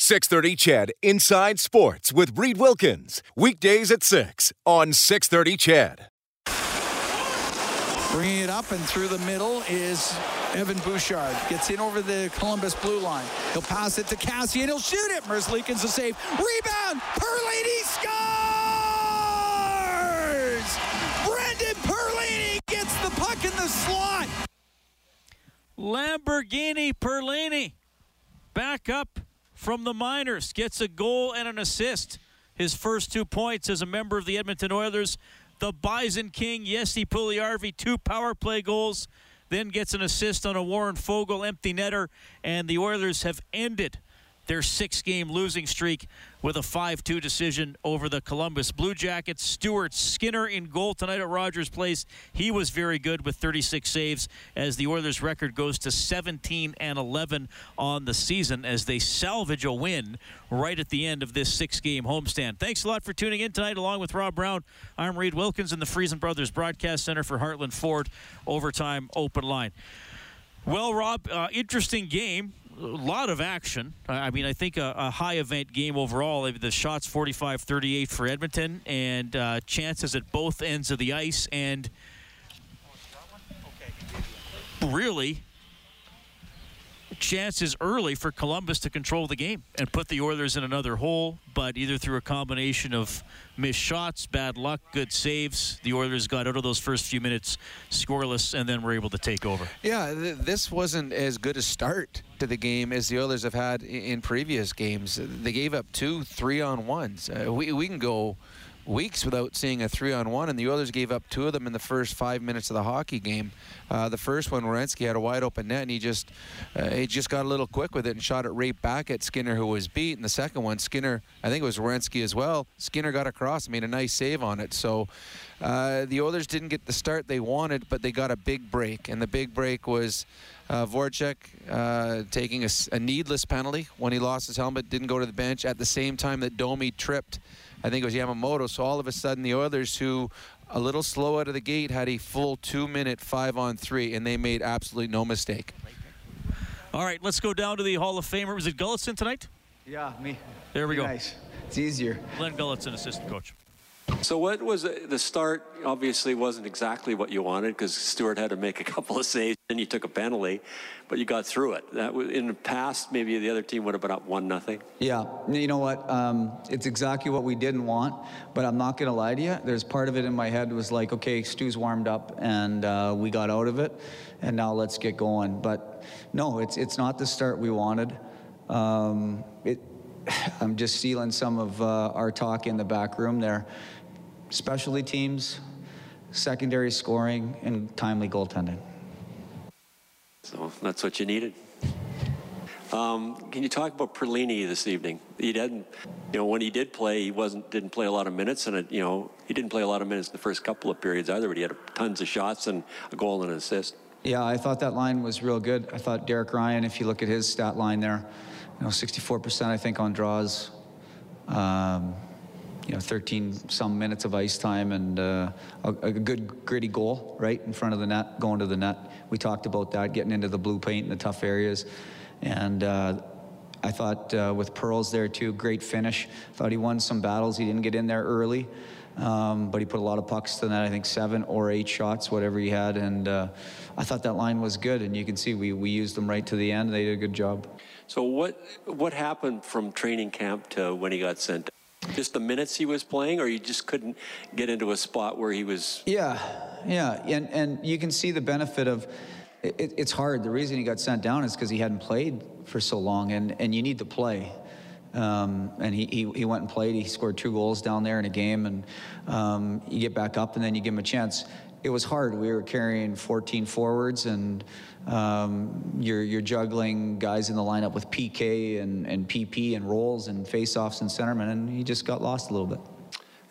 630 CHED Inside Sports with Reed Wilkins. Weekdays at 6 on 630 CHED. Bringing it up and through the middle is Evan Bouchard. Gets in over the Columbus blue line. He'll pass it to Cassie and he'll shoot it. Merzlikins a save. Rebound. Perlini scores! Brendan Perlini gets the puck in the slot. Lamborghini Perlini back up from the minors, gets a goal and an assist. His first two points as a member of the Edmonton Oilers. The Bison King, Jesse Puljujarvi, two power play goals, then gets an assist on a Warren Foegele empty netter, and the Oilers have ended their six game losing streak with a 5 2 decision over the Columbus Blue Jackets. Stuart Skinner in goal tonight at Rogers Place. He was very good with 36 saves as the Oilers' record goes to 17 and 11 on the season as they salvage a win right at the end of this six game homestand. Thanks a lot for tuning in tonight along with Rob Brown. I'm Reed Wilkins in the Friesen Brothers Broadcast Center for Heartland Ford Overtime Open Line. Well, Rob, uh, interesting game lot of action. I mean, I think a, a high event game overall. The shots 45 38 for Edmonton and uh, chances at both ends of the ice. And really, chances early for Columbus to control the game and put the Oilers in another hole, but either through a combination of missed shots, bad luck, good saves, the Oilers got out of those first few minutes scoreless and then were able to take over. Yeah, th- this wasn't as good a start to the game as the Oilers have had in, previous games. They gave up two three on ones. Uh, we, we can go weeks without seeing a three on one, and the Oilers gave up two of them in the first five minutes of the hockey game. Uh, the first one, Werenski had a wide open net, and he just uh, he just got a little quick with it and shot it right back at Skinner, who was beat. And the second one, Skinner, I think it was Werenski as well. Skinner got across, made a nice save on it. So uh, the Oilers didn't get the start they wanted, but they got a big break, and the big break was. Uh, Voracek uh, taking a, a, needless penalty when he lost his helmet, didn't go to the bench at the same time that Domi tripped I think it was Yamamoto. So all of a sudden, the Oilers, who a little slow out of the gate, had a full two-minute five-on-three, and they made absolutely no mistake. All right, let's go down to the Hall of Famer. Was it Gulutzan tonight? Yeah, me. There we go. Nice. It's easier. Glenn Gulutzan, assistant coach. So what was the start? Obviously, wasn't exactly what you wanted because Stuart had to make a couple of saves, and you took a penalty, but you got through it. That was, in the past, maybe the other team would have been up one nothing. Yeah, you know what? Um, it's exactly what we didn't want, but I'm not gonna lie to you. There's part of it in my head was like, okay, Stu's warmed up, and uh, we got out of it, and now let's get going. But no, it's it's not the start we wanted. Um, it, I'm just stealing some of uh, our talk in the back room there specialty teams, secondary scoring, and timely goaltending. So that's what you needed. Um, can you talk about Perlini this evening? He didn't, you know, when he did play, he wasn't didn't play a lot of minutes, and it, you know, he didn't play a lot of minutes in the first couple of periods either. But he had tons of shots and a goal and an assist. Yeah, I thought that line was real good. I thought Derek Ryan, if you look at his stat line there, you know, 64% I think on draws. Um, you know, 13 some minutes of ice time and uh, a, a, good gritty goal right in front of the net, going to the net. We talked about that, getting into the blue paint in the tough areas. And uh, I thought uh, with Pearls there too, great finish. Thought he won some battles. He didn't get in there early, um, but he put a lot of pucks to that. I think seven or eight shots, whatever he had. And uh, I thought that line was good. And you can see we, we used them right to the end. They did a good job. So what what happened from training camp to when he got sent? Just the minutes he was playing, or you just couldn't get into a spot where he was. Yeah, yeah, and and you can see the benefit of. It, it's hard. The reason he got sent down is because he hadn't played for so long, and and you need to play. Um, and he, he, he went and played. He scored two goals down there in a game, and um, you get back up, and then you give him a chance. it was hard. We were carrying 14 forwards, and um, you're, you're juggling guys in the lineup with PK and, and PP and rolls and faceoffs and centermen, and he just got lost a little bit.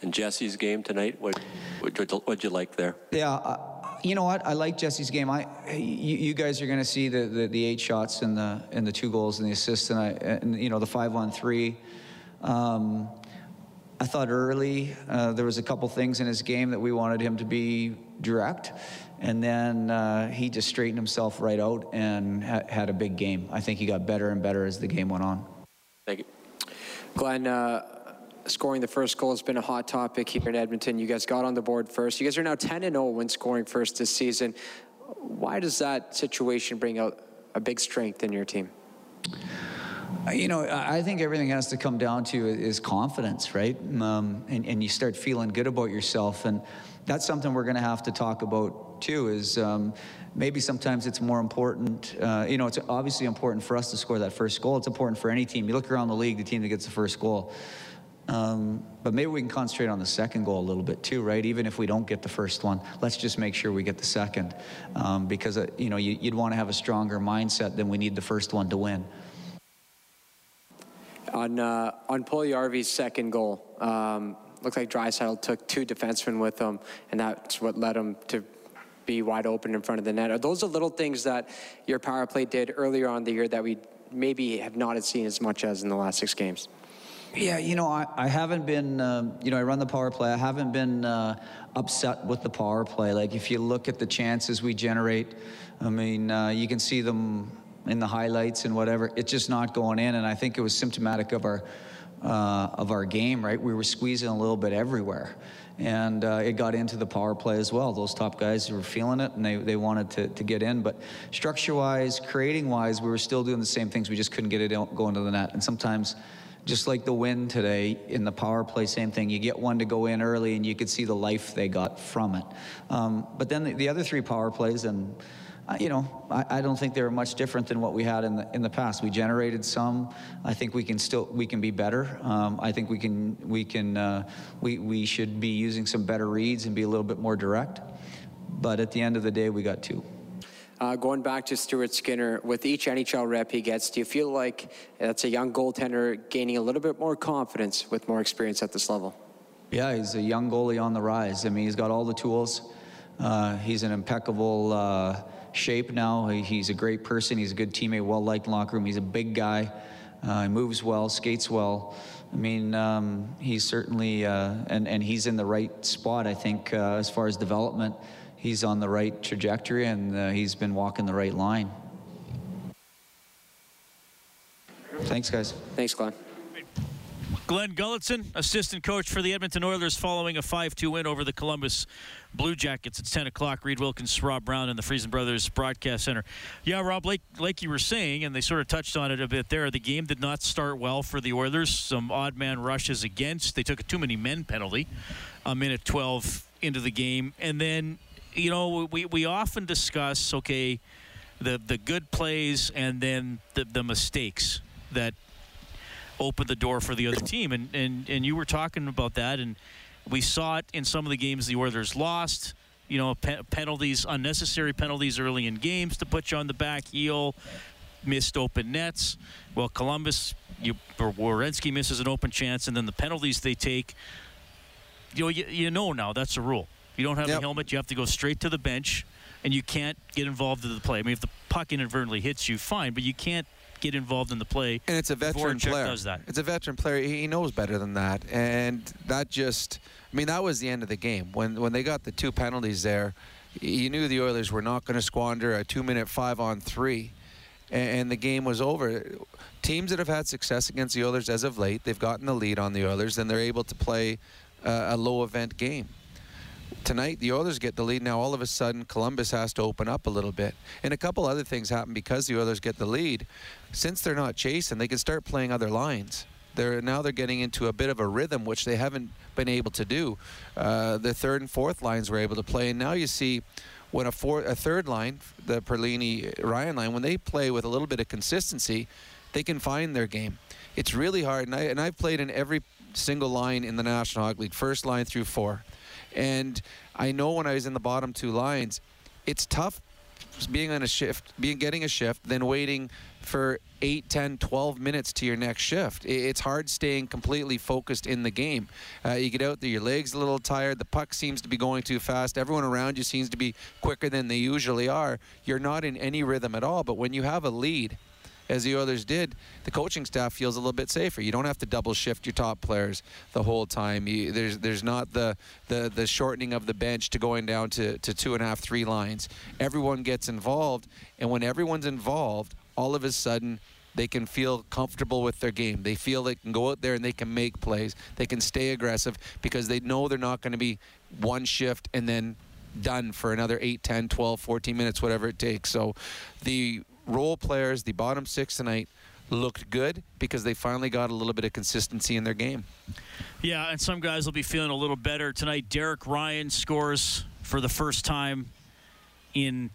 And Jesse's game tonight, what what what'd you like there? Yeah, uh, you know what? I like Jesse's game. I, you, you guys are going to see the, the, the, eight shots and the and the two goals and the assists, and I, and you know the five on three. Um, I thought early uh, there was a couple things in his game that we wanted him to be direct, and then uh, he just straightened himself right out and ha- had a big game. I think he got better and better as the game went on. Thank you, Glenn. Uh, scoring the first goal has been a hot topic here in Edmonton. You guys got on the board first. You guys are now 10 and 0 when scoring first this season. Why does that situation bring out a big strength in your team? You know, I think everything has to come down to is confidence, right? Um, and, and you start feeling good about yourself. And that's something we're going to have to talk about too is um, maybe sometimes it's more important. Uh, you know, it's obviously important for us to score that first goal. It's important for any team. You look around the league, the team that gets the first goal. Um, but maybe we can concentrate on the second goal a little bit too, right? Even if we don't get the first one, let's just make sure we get the second, um, because uh, you know you, would want to have a stronger mindset than we need the first one to win on uh, on Puljujarvi's second goal. Um, looked like Draisaitl took two defensemen with him, and that's what led him to be wide open in front of the net. Are those the little things that your power play did earlier on the year that we maybe have not seen as much as in the last six games? Yeah, you know, I, I haven't been, um, you know, I run the power play. I haven't been uh, upset with the power play. Like, if you look at the chances we generate, I mean, uh, you can see them in the highlights and whatever. It's just not going in, and I think it was symptomatic of our uh, of our game. Right, we were squeezing a little bit everywhere, and uh, it got into the power play as well. Those top guys were feeling it, and they, they wanted to, to get in. But structure-wise, creating-wise, we were still doing the same things. We just couldn't get it going to the net, and sometimes. Just like the win today in the power play, same thing. You get one to go in early, and you could see the life they got from it. Um, but then the, the other three power plays, and you know, I, I, don't think they were much different than what we had in the in the past. We generated some. I think we can still we can be better. Um, I think we can we can uh, we we should be using some better reads and be a little bit more direct. But at the end of the day, we got two. Uh, going back to Stuart Skinner, with each NHL rep he gets, do you feel like that's a young goaltender gaining a little bit more confidence with more experience at this level? Yeah, he's a young goalie on the rise. I mean, he's got all the tools. Uh, he's an impeccable uh, shape now. He's a great person. He's a good teammate, well liked locker room. He's a big guy. Uh, he moves well, skates well. I mean, um, he's certainly, uh, and, and he's in the right spot, I think, uh, as far as development. He's on the right trajectory and uh, he's been walking the right line. Thanks, guys. Thanks, Glenn. Glenn Gulutzan, assistant coach for the Edmonton Oilers, following a 5 2 win over the Columbus Blue Jackets at 10 o'clock. Reed Wilkins, Rob Brown, and the Friesen Brothers Broadcast Center. Yeah, Rob, like, like you were saying, and they sort of touched on it a bit there, the game did not start well for the Oilers. Some odd man rushes against. They took a too many men penalty a minute 12 into the game. And then, you know, we, we often discuss, okay, the, the good plays and then the, the mistakes that open the door for the other team. And, and, and you were talking about that, and we saw it in some of the games the Oilers lost. You know, pe- penalties, unnecessary penalties early in games to put you on the back heel, missed open nets. Well, Columbus, you, or Werenski misses an open chance, and then the penalties they take. You know, you, you know now that's a rule. You don't have yep. the helmet, you have to go straight to the bench, and you can't get involved in the play. I mean, if the puck inadvertently hits you, fine, but you can't get involved in the play. And it's a veteran player. Does that. It's a veteran player. He knows better than that. And that just, I mean, that was the end of the game. When when they got the two penalties there, you knew the Oilers were not going to squander a two-minute five-on-three, and the game was over. Teams that have had success against the Oilers as of late, they've gotten the lead on the Oilers, and they're able to play a low-event game tonight the Oilers get the lead. Now all of a sudden Columbus has to open up a little bit. And a couple other things happen because the Oilers get the lead. Since they're not chasing, they can start playing other lines. They're now they're getting into a bit of a rhythm which they haven't been able to do. Uh, the third and fourth lines were able to play, and now you see when a four, a third line, the Perlini Ryan line, when they play with a little bit of consistency, they can find their game. It's really hard, and I and I've played in every single line in the National Hockey League, first line through four And I know when I was in the bottom two lines, it's tough being on a shift, being getting a shift, then waiting for 8, 10, 12 minutes to your next shift. It's hard staying completely focused in the game. Uh, you get out there, your legs a little tired, the puck seems to be going too fast, everyone around you seems to be quicker than they usually are. You're not in any rhythm at all, but when you have a lead, as the Oilers did, the coaching staff feels a little bit safer. You don't have to double shift your top players the whole time. You, there's there's not the, the the shortening of the bench to going down to, to two and a half, three lines. Everyone gets involved, and when everyone's involved, all of a sudden they can feel comfortable with their game. They feel they can go out there and they can make plays. They can stay aggressive because they know they're not going to be one shift and then done for another 8, 10, 12, 14 minutes, whatever it takes. So the role players, the bottom six tonight, looked good because they finally got a little bit of consistency in their game. Yeah, and some guys will be feeling a little better tonight. Derek Ryan scores for the first time in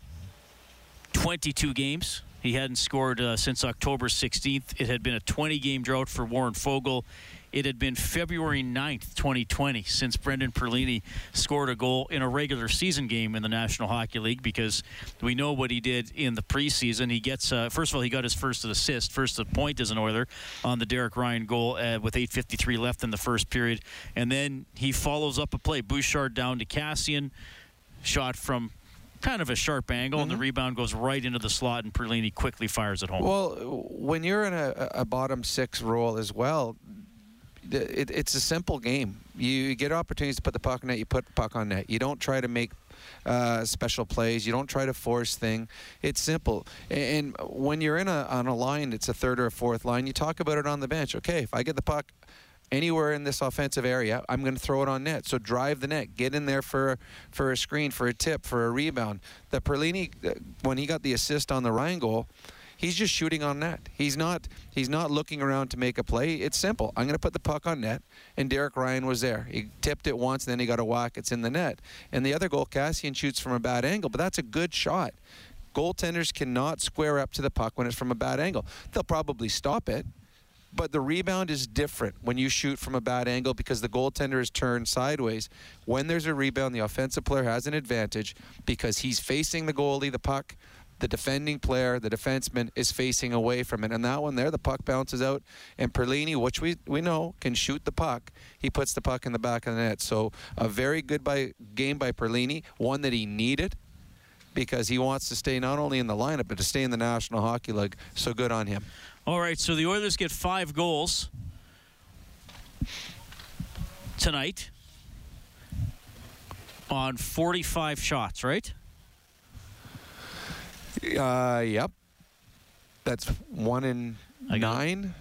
22 games. He hadn't scored uh, since October 16th. It had been a 20 game drought for Warren Foegele. It had been February 9th, 2020, since Brendan Perlini scored a goal in a regular season game in the National Hockey League because we know what he did in the preseason. He gets, uh, first of all, he got his first assist, first point as an Oiler on the Derek Ryan goal uh, with 8.53 left in the first period. And then he follows up a play. Bouchard down to Kassian, shot from kind of a sharp angle, mm-hmm. and the mm-hmm. rebound goes right into the slot, and Perlini quickly fires it home. Well, when you're in a, a bottom six role as well, it, it's a simple game. You get opportunities to put the puck on net, you put the puck on net. You don't try to make uh, special plays. You don't try to force thing. It's simple. And when you're in a on a line, it's a third or a fourth line. You talk about it on the bench. Okay, if I get the puck anywhere in this offensive area, I'm going to throw it on net. So drive the net, get in there for for a screen, for a tip, for a rebound. The Perlini, uh, when he got the assist on the Ryan goal He's just shooting on net. He's not he's not looking around to make a play. It's simple. I'm going to put the puck on net, and Derek Ryan was there. He tipped it once, and then he got a whack. It's in the net. And the other goal, Kassian shoots from a bad angle, but that's a good shot. Goaltenders cannot square up to the puck when it's from a bad angle. They'll probably stop it, but the rebound is different when you shoot from a bad angle because the goaltender is turned sideways. When there's a rebound, the offensive player has an advantage because he's facing the goalie, the puck the defending player, the defenseman, is facing away from it. And that one there, the puck bounces out, and Perlini, which we, we know can shoot the puck, he puts the puck in the back of the net. So a very good by, game by Perlini, one that he needed because he wants to stay not only in the lineup, but to stay in the National Hockey League. So good on him. All right, so the Oilers get five goals tonight on 45 shots, right? Uh, yep. That's one in nine.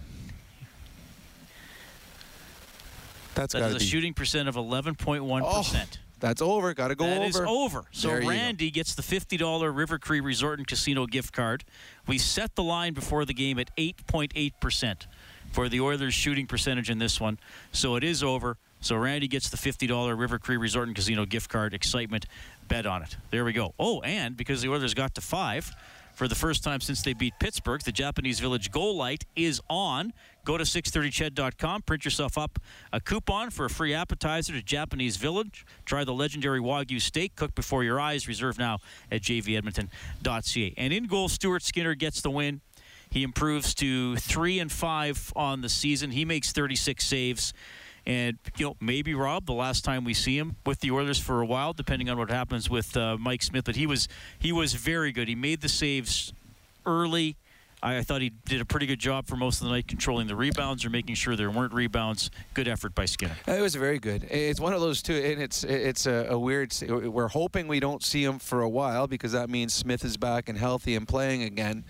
That's got a be. shooting percent of 11.1 percent. That's over. Got to go that over. That is over. So there Randy gets the $50 River Cree Resort and Casino gift card. We set the line before the game at 8.8% for the Oilers' shooting percentage in this one. So it is over. So Randy gets the $50 River Cree Resort and Casino gift card. Excitement bet on it. There we go. Oh, and because the Oilers got to five for the first time since they beat Pittsburgh, the Japanese Village Goal Light is on. Go to 630ched.com, print yourself up a coupon for a free appetizer to Japanese Village. Try the legendary Wagyu steak cooked before your eyes. Reserve now at jvedmonton.ca. And in goal, Stuart Skinner gets the win. He improves to 3 and 5 on the season. He makes 36 saves. And you know, maybe Rob, the last time we see him with the Oilers for a while, depending on what happens with uh, Mike Smith. But he was he was very good. He made the saves early. I, I, thought he did a pretty good job for most of the night controlling the rebounds or making sure there weren't rebounds. Good effort by Skinner. It was very good. It's one of those two, and it's it's a, a weird. We're hoping we don't see him for a while because that means Smith is back and healthy and playing again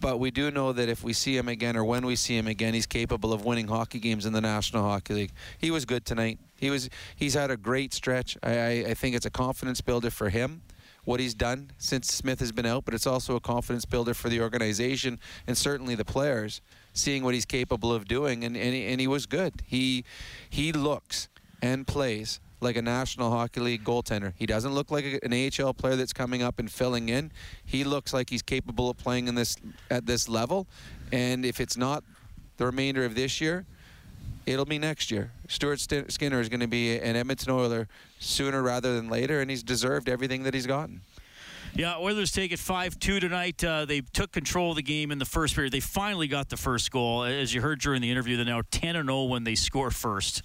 but we do know that if we see him again or when we see him again, he's capable of winning hockey games in the National Hockey League. He was good tonight. He was he's had a great stretch. I, I, think it's a confidence builder for him what he's done since Smith has been out, but it's also a confidence builder for the organization and certainly the players, seeing what he's capable of doing. And, and, he, and he was good. He he looks and plays like a National Hockey League goaltender. He doesn't look like an AHL player that's coming up and filling in. He looks like he's capable of playing in this at this level. And if it's not the remainder of this year, it'll be next year. Stuart St- Skinner is going to be an Edmonton Oiler sooner rather than later, and he's deserved everything that he's gotten. Yeah, Oilers take it 5 2 tonight. Uh, they took control of the game in the first period. They finally got the first goal. As you heard during the interview, they're now 10 0 when they score first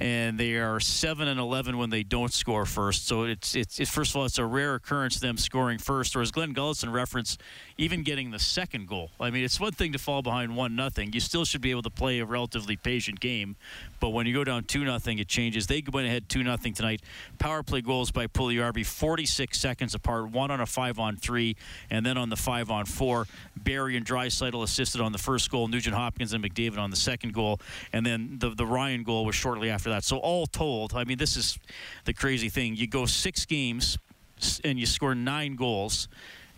and they are seven and eleven when they don't score first. So it's it's, it's first of all it's a rare occurrence them scoring first, or as Glenn Gulutzan referenced, even getting the second goal. I mean, it's one thing to fall behind one nothing. You still should be able to play a relatively patient game, but when you go down two nothing, it changes. They went ahead two nothing tonight. Power play goals by Puljujarvi, 46 seconds apart, one on a five on three, and then on the five on four. Barrie and Draisaitl assisted on the first goal. Nugent Hopkins and McDavid on the second goal, and then the the Ryan goal was shortly after that. So all told, I mean, this is the crazy thing. You go six games and you score nine goals,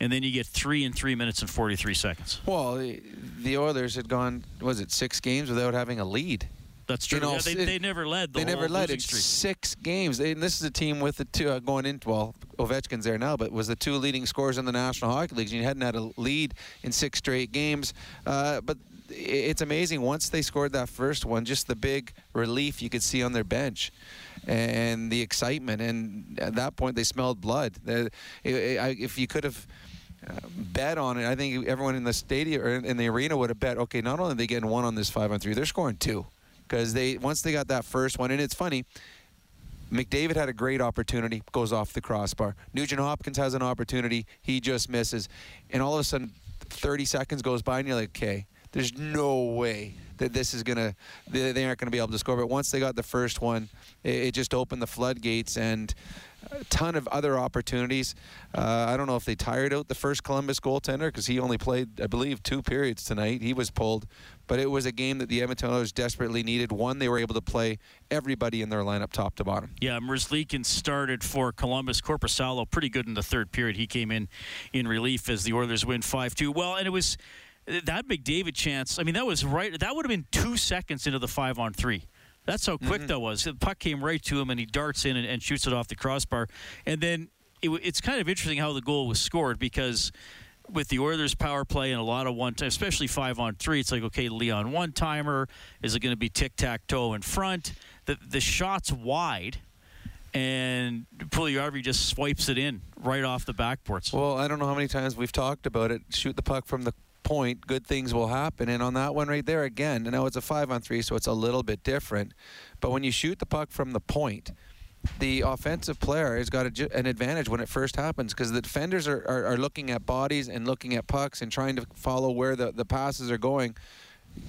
and then you get three in three minutes and 43 seconds. Well, the, Oilers had gone, was it six games without having a lead? That's true. You know, yeah, they, it- they never led. The they never led streak. six games. They, and this is a team with the two uh, going into well, Ovechkin's there now, but was the two leading scorers in the National Hockey League. And you hadn't had a lead in six straight games. Uh, but it's amazing once they scored that first one, just the big relief you could see on their bench. And the excitement, and at that point they smelled blood. If you could have uh, bet on it, I think everyone in the stadium or in the arena would have bet. Okay, not only are they getting one on this five on three, they're scoring two because they once they got that first one, and it's funny. McDavid had a great opportunity, goes off the crossbar. Nugent Hopkins has an opportunity, he just misses, and all of a sudden, 30 seconds goes by, and you're like, okay, there's no way that this is gonna, they, they aren't gonna be able to score. But once they got the first one, it, it just opened the floodgates and a ton of other opportunities. Uh, I don't know if they tired out the first Columbus goaltender because he only played, I believe, two periods tonight. He was pulled, but it was a game that the Edmonton Oilers desperately needed. One, they were able to play everybody in their lineup top to bottom. Yeah, Merzlikins started for Columbus. Korpisalo pretty good in the third period. He came in in relief as the Oilers win 5-2. Well, and it was that McDavid chance. I mean, that was right. That would have been two seconds into the five on three. That's how quick mm-hmm. that was. The puck came right to him, and he darts in and, and shoots it off the crossbar. And then it, it's kind of interesting how the goal was scored because with the Oilers' power play and a lot of one, especially five on three, it's like okay, Leon one timer. Is it going to be tic tac toe in front? The the shot's wide, and Puljujarvi just swipes it in right off the backboards. Well, I don't know how many times we've talked about it. Shoot the puck from the point, good things will happen. And on that one right there, again, now it's a five on three, so it's a little bit different. But when you shoot the puck from the point, the offensive player has got a, an advantage when it first happens because the defenders are, are, are looking at bodies and looking at pucks and trying to follow where the, the passes are going.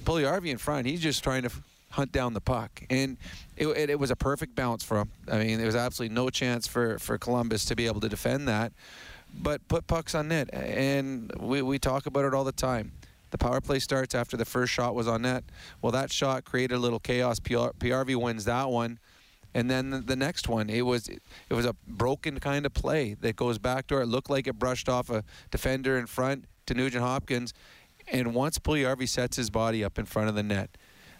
Puljujarvi in front, he's just trying to hunt down the puck. And it, it, it was a perfect bounce for him. I mean, there was absolutely no chance for, for Columbus to be able to defend that. But put pucks on net. And we, we talk about it all the time. The power play starts after the first shot was on net. Well, that shot created a little chaos. PR, PRV wins that one. And then the, the next one, it was it was a broken kind of play that goes back door. It looked like it brushed off a defender in front to Nugent Hopkins, and once Puljujarvi sets his body up in front of the net,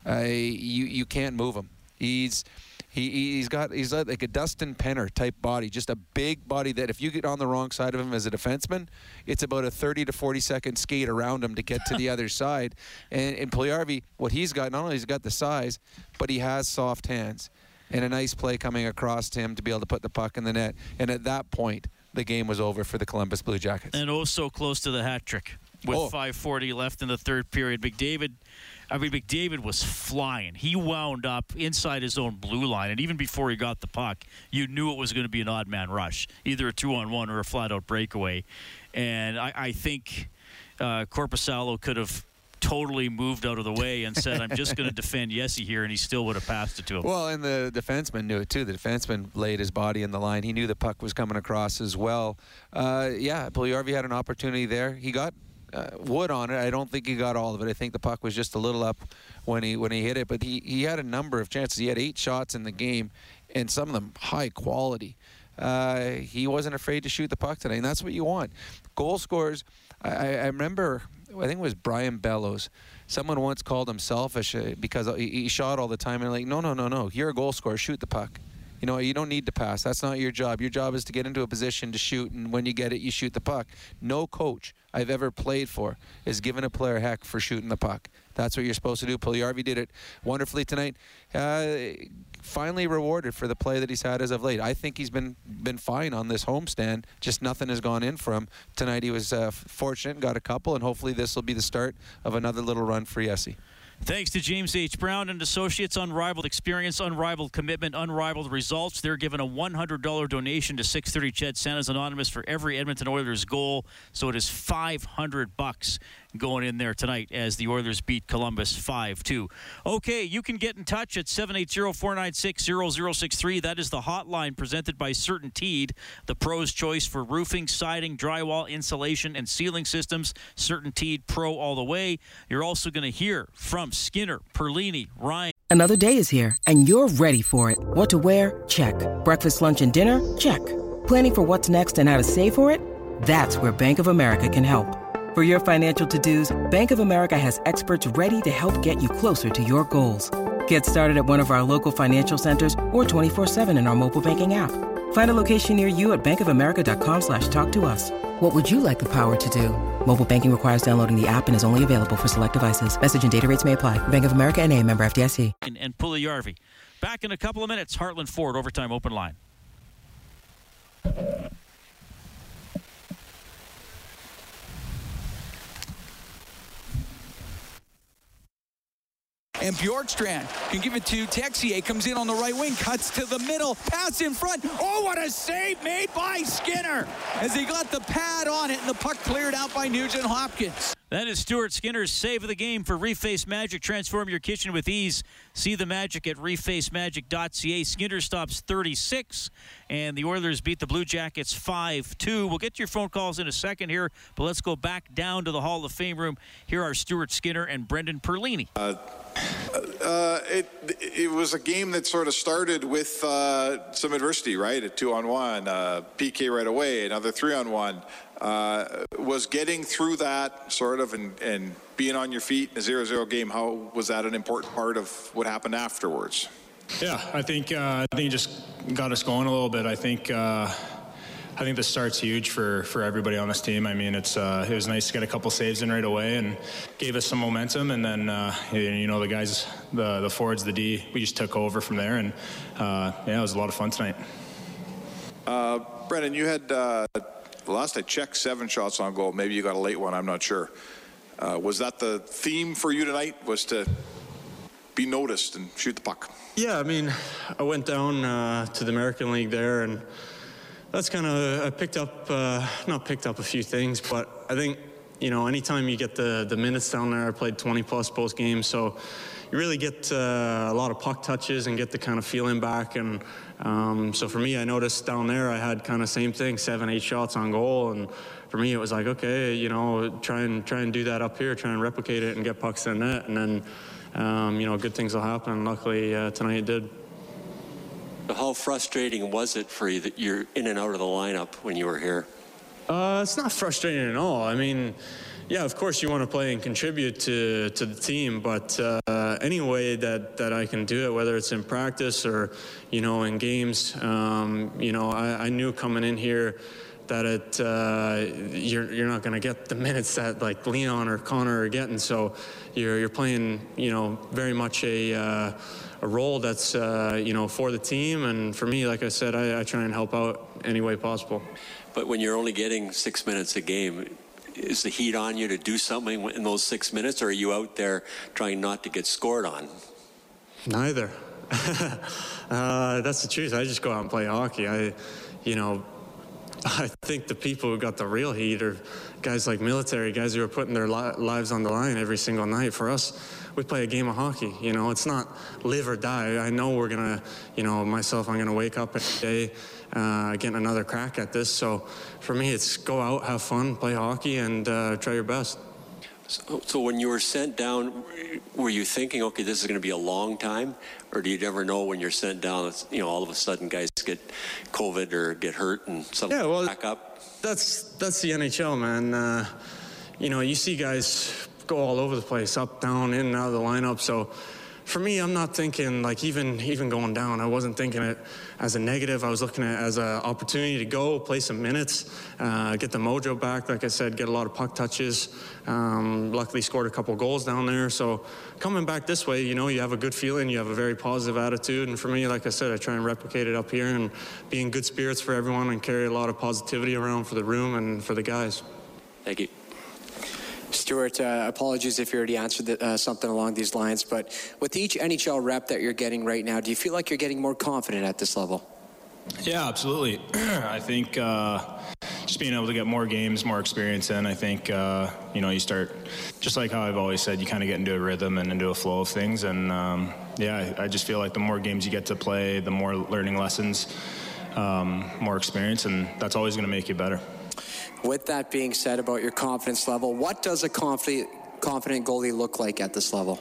uh, you you can't move him. He's he he's got he's like a Dustin Penner type body, just a big body that if you get on the wrong side of him as a defenseman, it's about a 30 to 40 second skate around him to get to the other side. And in Puljujarvi, what he's got, not only he's got the size, but he has soft hands and a nice play coming across to him to be able to put the puck in the net. And at that point, the game was over for the Columbus Blue Jackets. and oh so close to the hat trick with Oh. 5:40 left in the third period. McDavid, I mean McDavid was flying. He wound up inside his own blue line, and even before he got the puck, you knew it was going to be an odd man rush, either a two-on-one or a flat-out breakaway. And I, I think uh, Korpisalo could have totally moved out of the way and said, "I'm just going to defend Yessi here," and he still would have passed it to him. Well, and the defenseman knew it too. The defenseman laid his body in the line. He knew the puck was coming across as well. Uh, yeah, Puljujarvi had an opportunity there. He got uh, wood on it. I don't think he got all of it. I think the puck was just a little up when he when he hit it. But he, he had a number of chances. He had eight shots in the game, and some of them high quality. Uh, he wasn't afraid to shoot the puck today, and that's what you want. Goal scorers. I, I remember. I think it was Brian Bellows. Someone once called him selfish uh, because he, he shot all the time. And like, no, no, no, no. You're a goal scorer. Shoot the puck. You know, you don't need to pass. That's not your job. Your job is to get into a position to shoot, and when you get it, you shoot the puck. No coach I've ever played for has given a player heck for shooting the puck That's what you're supposed to do. Puljujarvi did it wonderfully tonight. Uh, finally rewarded for the play that he's had as of late. I think he's been been fine on this homestand. Just nothing has gone in for him tonight. He was uh, fortunate, got a couple, and hopefully this will be the start of another little run for Jesse. Thanks to James H. Brown and Associates, unrivaled experience, unrivaled commitment, unrivaled results. They're giving a $100 donation to 630 CHED Santa's Anonymous for every Edmonton Oilers goal. So it is 500 bucks going in there tonight as the Oilers beat Columbus 5-2. Okay, you can get in touch at 780-496-0063. That is the hotline presented by CertainTeed, the pro's choice for roofing, siding, drywall, insulation, and ceiling systems. CertainTeed Pro all the way. You're also going to hear from Skinner, Perlini, Ryan. Another day is here, and you're ready for it. What to wear? Check. Breakfast, lunch, and dinner? Check. Planning for what's next and how to save for it? That's where Bank of America can help. For your financial to-dos, Bank of America has experts ready to help get you closer to your goals. Get started at one of our local financial centers or 24-7 in our mobile banking app. Find a location near you at bankofamerica.com slash talk to us. What would you like the power to do? Mobile banking requires downloading the app and is only available for select devices. Message and data rates may apply. Bank of America and a member FDIC. And, and Puljujarvi. Back in a couple of minutes, Heartland Ford overtime open line. And Bjorkstrand can give it to Texier. Comes in on the right wing, cuts to the middle, pass in front. Oh, what a save made by Skinner as he got the pad on it and the puck cleared out by Nugent Hopkins. That is Stuart Skinner's save of the game for Reface Magic. Transform your kitchen with ease. See the magic at refacemagic.ca. Skinner stops 36, and the Oilers beat the Blue Jackets 5 2. We'll get to your phone calls in a second here, but let's go back down to the Hall of Fame room. Here are Stuart Skinner and Brendan Perlini. Uh, uh, it it was a game that sort of started with uh, some adversity, right? A two on one, uh, PK right away, another three on one. Uh, was getting through that sort of and, and being on your feet in a zero-zero game. How was that an important part of what happened afterwards? Yeah, I think uh, I think it just got us going a little bit. I think. I think the start's huge for, for everybody on this team. I mean, it's uh, it was nice to get a couple saves in right away and gave us some momentum. And then uh, you know the guys, the the forwards, the D, we just took over from there. And uh, yeah, it was a lot of fun tonight. Uh, Brendan, you had uh, last I checked seven shots on goal. Maybe you got a late one. I'm not sure. Uh, was that the theme for you tonight? Was to be noticed and shoot the puck? Yeah, I mean, I went down to the American League there and that's kind of I picked up uh, not picked up a few things, but I think you know anytime you get the the minutes down there, I played 20 plus both games, so you really get uh, a lot of puck touches and get the kind of feeling back. And um, so for me, I noticed down there I had kind of same thing, seven, eight shots on goal, and for me it was like okay, you know, try and try and do that up here, try and replicate it and get pucks in net, and then um, you know good things will happen. Luckily uh, tonight it did. How frustrating was it for you that you're in and out of the lineup when you were here? Uh, it's not frustrating at all. I mean, yeah, of course you want to play and contribute to, to the team, but uh, any way that, that I can do it, whether it's in practice or, you know, in games, um, you know, I, I, knew coming in here that it, uh, you're, you're not going to get the minutes that like Leon or Connor are getting. So you're, you're playing, you know, very much a, uh, a role that's uh, you know for the team. And for me like i said I, I, try and help out any way possible. But when you're only getting six minutes a game is the heat on you to do something in those six minutes or are you out there trying not to get scored on? Neither. Uh, that's the truth. I just go out and play hockey. I you know I think the people who got the real heat are guys like military, guys who are putting their li- lives on the line every single night. For us, we play a game of hockey. You know, it's not live or die. I know we're gonna, you know, myself, I'm gonna wake up every day, uh, getting another crack at this. So for me, it's go out, have fun, play hockey, and uh, try your best. So, so, when you were sent down, were you thinking, okay, this is going to be a long time, or do you ever know when you're sent down? you know, all of a sudden guys get COVID or get hurt and something yeah, well, back up. That's that's the NHL, man. Uh, you know, you see guys go all over the place, up, down, in and out of the lineup. So for me, I'm not thinking like even even going down. I wasn't thinking it as a negative. I was looking at it as an opportunity to go play some minutes, uh, get the mojo back. Like I said, get a lot of puck touches. Um, luckily, scored a couple goals down there. So coming back this way, you know, you have a good feeling. You have a very positive attitude. And for me, like I said, I try and replicate it up here and be in good spirits for everyone and carry a lot of positivity around for the room and for the guys. Thank you. Stuart, uh, apologies if you already answered the, uh, something along these lines, but with each NHL rep that you're getting right now, do you feel like you're getting more confident at this level? Yeah, absolutely. I think uh, just being able to get more games, more experience in, I think, uh, you know, you start, just like how I've always said, you kind of get into a rhythm and into a flow of things. And um, yeah, I, I, just feel like the more games you get to play, the more learning lessons, um, more experience, and that's always going to make you better. With that being said about your confidence level, what does a confident, confident goalie look like at this level?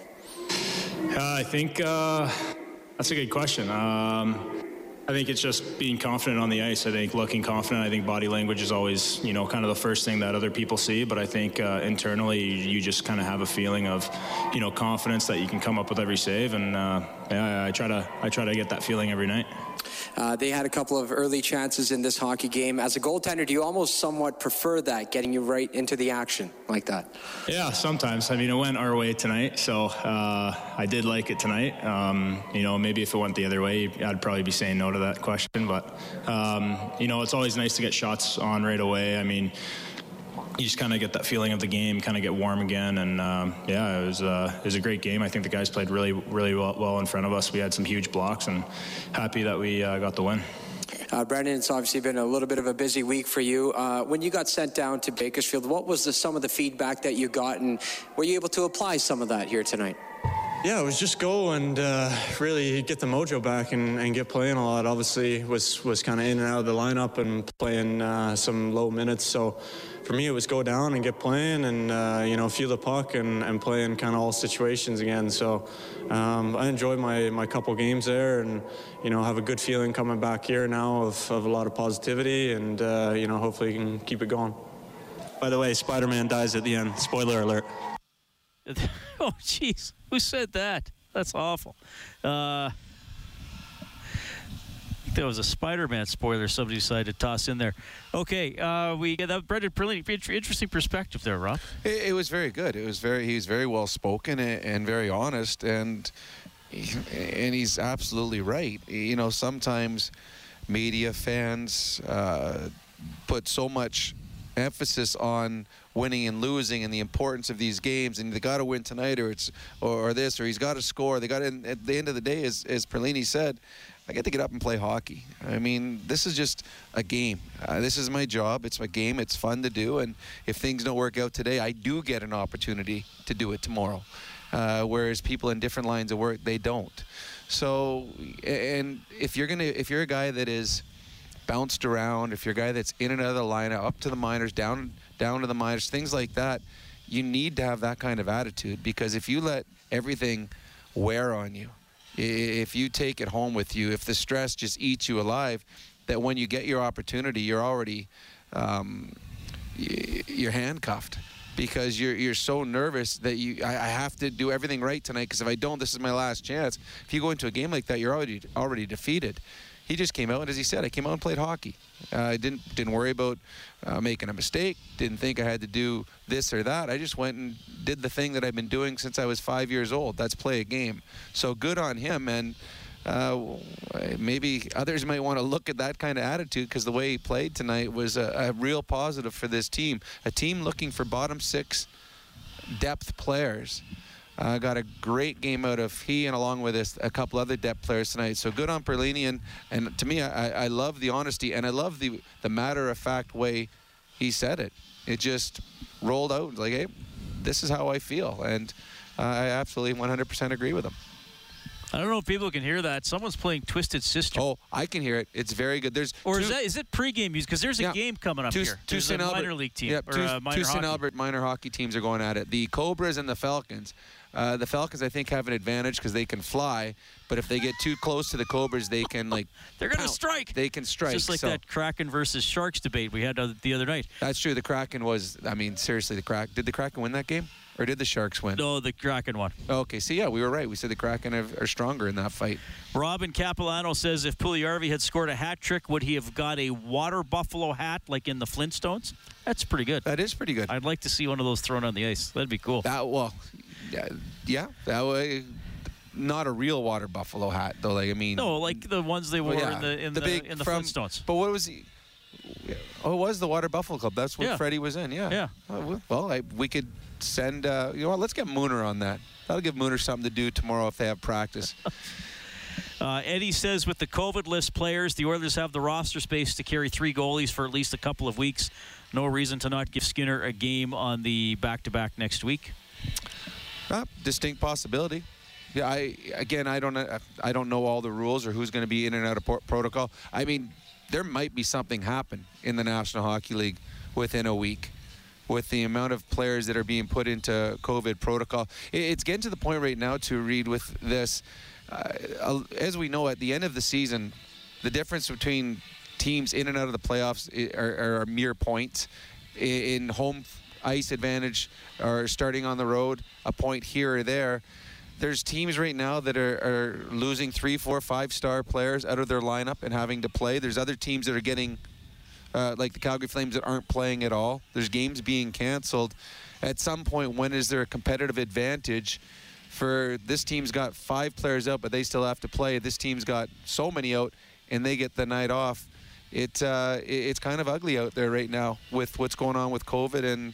Uh, I think uh, that's a good question. Um, I think it's just being confident on the ice. I think looking confident. I think body language is always, you know, kind of the first thing that other people see. But I think uh, internally, you just kind of have a feeling of, you know, confidence that you can come up with every save. And uh, yeah, I try to I try to get that feeling every night. Uh, they had a couple of early chances in this hockey game. As a goaltender, do you almost somewhat prefer that, getting you right into the action like that? Yeah, sometimes. I mean, it went our way tonight, so uh, I did like it tonight. Um, you know, maybe if it went the other way, I'd probably be saying no to that question. But, um, you know, it's always nice to get shots on right away. I mean, you just kind of get that feeling of the game, kind of get warm again, and um, yeah, it was uh, it was a great game. I think the guys played really really well, well, in front of us. We had some huge blocks, and happy that we uh, got the win. Uh, Brendan, it's obviously been a little bit of a busy week for you. Uh, when you got sent down to Bakersfield, what was the, some of the feedback that you got, and were you able to apply some of that here tonight? Yeah, it was just go and uh, really get the mojo back and, and, get playing a lot. Obviously, was was kind of in and out of the lineup and playing uh, some low minutes. So for me, it was go down and get playing and uh, you know feel the puck and, and play in kind of all situations again. So um, I enjoyed my, my couple games there and you know have a good feeling coming back here now of, of a lot of positivity and uh, you know hopefully you can keep it going. By the way, Spider-Man dies at the end. Spoiler alert. oh, jeez. Who said that? That's awful. Uh, there was a Spider-Man spoiler somebody decided to toss in there. Okay, uh, we get that Brendan Perlini. Interesting perspective there, Rob. It, it, was very good. It was very. He was very well spoken and, and very honest, and and he's absolutely right. You know, sometimes media fans uh, put so much emphasis on winning and losing and the importance of these games and they got to win tonight or it's or, or this or he's got to score they got to, at the end of the day as, as Perlini said I get to get up and play hockey. I mean, this is just a game. Uh, this is my job. It's my game. It's fun to do. And if things don't work out today, I do get an opportunity to do it tomorrow. Uh, whereas people in different lines of work, they don't. So, and if you're gonna, if you're a guy that is bounced around, if you're a guy that's in and out of the lineup, up to the minors, down down to the minors, things like that, you need to have that kind of attitude because if you let everything wear on you, if you take it home with you, if the stress just eats you alive, that when you get your opportunity, you're already um, you're handcuffed because you're you're so nervous that you I, I have to do everything right tonight because if I don't, this is my last chance. If you go into a game like that, you're already already defeated he just came out and as he said, I came out and played hockey. Uh, I didn't didn't worry about uh, making a mistake. Didn't think I had to do this or that. I just went and did the thing that I've been doing since I was five years old. That's play a game. So good on him and. Uh, maybe others might want to look at that kind of attitude because the way he played tonight was a, a real positive for this team. A team looking for bottom six depth players uh, got a great game out of he and along with us, a couple other depth players tonight. So good on Perlini and, and to me, I, I love the honesty and I love the the matter of fact way he said it. It just rolled out like, hey, this is how I feel, and uh, I absolutely 100% agree with him. I don't know if people can hear that. Someone's playing Twisted Sister. Oh, I can hear it. It's very good. There's or two, is that is it pregame music? Because there's a yeah, game coming up two, here. Two St. Albert, minor league team. Yeah, two, uh, two St. Albert minor hockey teams are going at it. The Cobras and the Falcons. Uh, the Falcons, I think, have an advantage because they can fly. But if they get too close to the Cobras, they can like. They're going to strike. They can strike. Just like so. that Kraken versus Sharks debate we had the other night. That's true. The Kraken was. I mean, seriously, the Kraken. Did the Kraken win that game? Or did the Sharks win? No, the Kraken won. Okay, so yeah, we were right. We said the Kraken are, are stronger in that fight. Robin Capilano says if Puljujarvi had scored a hat trick, would he have got a water buffalo hat like in the Flintstones? That's pretty good. That is pretty good. I'd like to see one of those thrown on the ice. That'd be cool. That well, yeah, yeah that way. Not a real water buffalo hat though. Like I mean, no, like the ones they wore yeah, in the in the, big in the from, Flintstones. But what was he? Oh, it was the Water Buffalo Club. That's what Yeah. Freddie was in. Yeah. Yeah. Oh, well, I, we could send. Uh, you know what? Let's get Mooner on that. That'll give Mooner something to do tomorrow if they have practice. Uh, Eddie says with the COVID list players, the Oilers have the roster space to carry three goalies for at least a couple of weeks. No reason to not give Skinner a game on the back-to-back next week. Ah, distinct possibility. Yeah, I again, I don't, uh, I don't know all the rules or who's going to be in and out of protocol. I mean, there might be something happen in the National Hockey League within a week, with the amount of players that are being put into COVID protocol. It's getting to the point right now to read with this, uh, as we know, at the end of the season, the difference between teams in and out of the playoffs i- are, are mere points. In home ice advantage or starting on the road, a point here or there. There's teams right now that are, are losing three, four, five star players out of their lineup and having to play. There's other teams that are getting, uh, like the Calgary Flames, that aren't playing at all. There's games being canceled. At some point, when is there a competitive advantage? For this team's got five players out, but they still have to play. This team's got so many out, and they get the night off. It, uh, it it's kind of ugly out there right now with what's going on with COVID and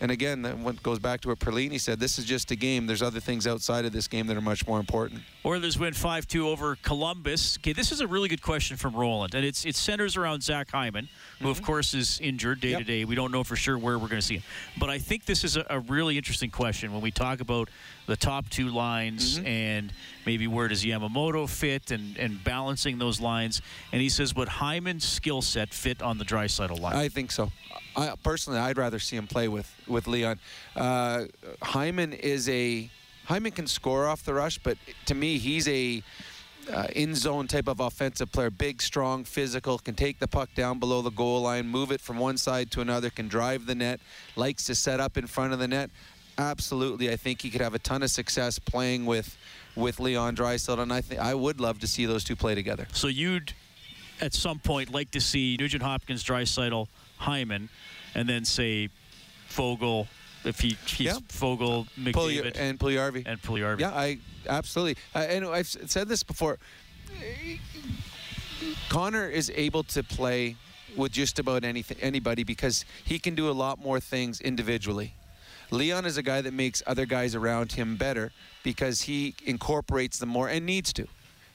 and again, that goes back to what Perlini said. This is just a game. There's other things outside of this game that are much more important. Oilers win 5-2 over Columbus. Okay, this is a really good question from Roland, and it's it centers around Zach Hyman, who of course is injured day to day. We don't know for sure where we're going to see him, but I think this is a, a really interesting question when we talk about the top two lines and maybe where does Yamamoto fit and and balancing those lines. And he says, would Hyman's skill set fit on the Draisaitl line? I think so. I personally, I'd rather see him play with with Leon. Uh, Hyman is a Hyman can score off the rush, but to me, he's a uh, in zone type of offensive player. Big, strong, physical, can take the puck down below the goal line, move it from one side to another, can drive the net, likes to set up in front of the net. Absolutely, I think he could have a ton of success playing with with Leon Draisaitl, and I think I would love to see those two play together. So you'd, at some point, like to see Nugent Hopkins, Draisaitl, Hyman, and then say Foegele if he keeps Yeah. Foegele, Pulya- McDavid, and Puljujarvi. and Puljujarvi. Yeah, I absolutely. Uh, and I've said this before. Connor is able to play with just about anything, anybody because he can do a lot more things individually. Leon is a guy that makes other guys around him better because he incorporates them more and needs to.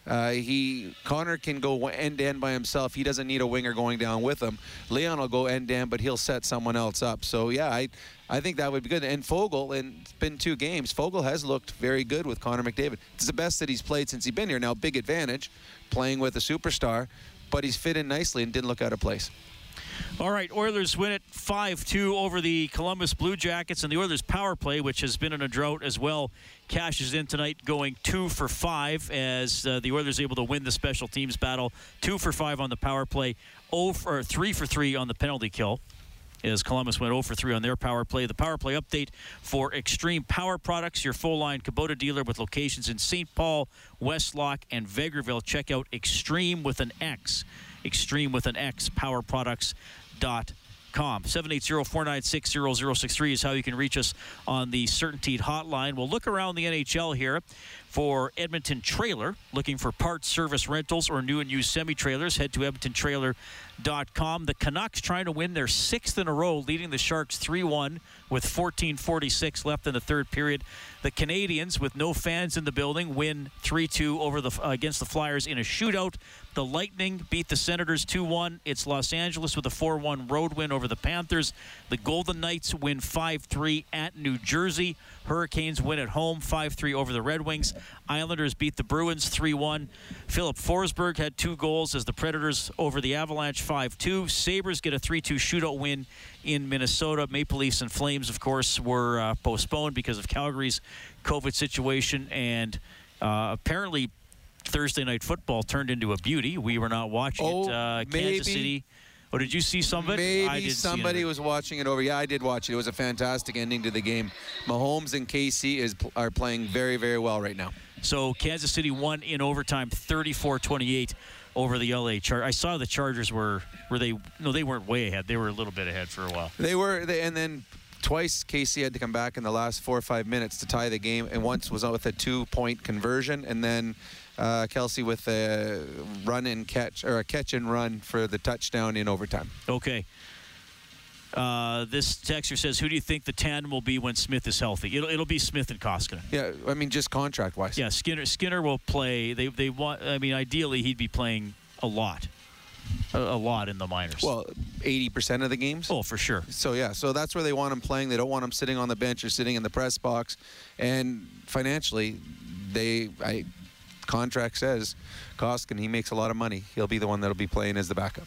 Uh, he Connor can go end to end by himself. He doesn't need a winger going down with him. Leon will go end to end, but he'll set someone else up. So yeah, I I think that would be good. And Foegele, and it's been two games. Foegele has looked very good with Connor McDavid. It's the best that he's played since he's been here. Now, big advantage playing with a superstar, but he's fit in nicely and didn't look out of place. All right, Oilers win it 5-2 over the Columbus Blue Jackets, and the Oilers power play, which has been in a drought as well, cashes in tonight, going two for five as uh, the Oilers able to win the special teams battle. Two for five on the power play, oh for, or three for three on the penalty kill. As Columbus went 0 for 3 on their power play. The power play update for Extreme Power Products, your full line Kubota dealer with locations in St. Paul, Westlock, and Vegreville. Check out Extreme with an X. Extreme with an X, powerproducts.com. 780-496-0063 is how you can reach us on the Certainteed hotline. We'll look around the NHL here for Edmonton Trailer. Looking for parts, service, rentals, or new and used semi-trailers, head to edmontontrailer.com. The Canucks trying to win their sixth in a row, leading the Sharks 3-1 with 14:46 left in the third period. The Canadiens, with no fans in the building, win 3-2 over the uh, against the Flyers in a shootout. The Lightning beat the Senators 2-1. It's Los Angeles with a 4-1 road win over the Panthers. The Golden Knights win 5-3 at New Jersey. Hurricanes win at home 5-3 over the Red Wings. Islanders beat the Bruins 3-1. Filip Forsberg had two goals as the Predators over the Avalanche 5-2. Sabres get a 3-2 shootout win in Minnesota. Maple Leafs and Flames, of course, were uh, postponed because of Calgary's COVID situation and uh, apparently Thursday night football turned into a beauty. We were not watching Oh, it. Uh, maybe. Kansas City Oh, did you see some of it? I Maybe somebody was watching it over. Yeah, I did watch it. It was a fantastic ending to the game. Mahomes and Casey is are playing very, very well right now. So Kansas City won in overtime, 34-28 over the LA Char. I saw the Chargers were were they no they weren't way ahead. They were a little bit ahead for a while. They were, they, and then twice Casey had to come back in the last four or five minutes to tie the game, and once was with a two-point conversion, and then uh, Kelce with a run and catch or a catch and run for the touchdown in overtime. Okay. Uh, this texter says, "Who do you think the tandem will be when Smith is healthy? It'll, it'll be Smith and Koskinen. Yeah, I mean just contract-wise. Yeah, Skinner Skinner will play. They they want. I mean, ideally he'd be playing a lot, a, a lot in the minors. Well, 80% of the games. oh, for sure. So yeah, so that's where they want him playing. They don't want him sitting on the bench or sitting in the press box. And financially, they I contract says Koskinen he makes a lot of money. He'll be the one that'll be playing as the backup.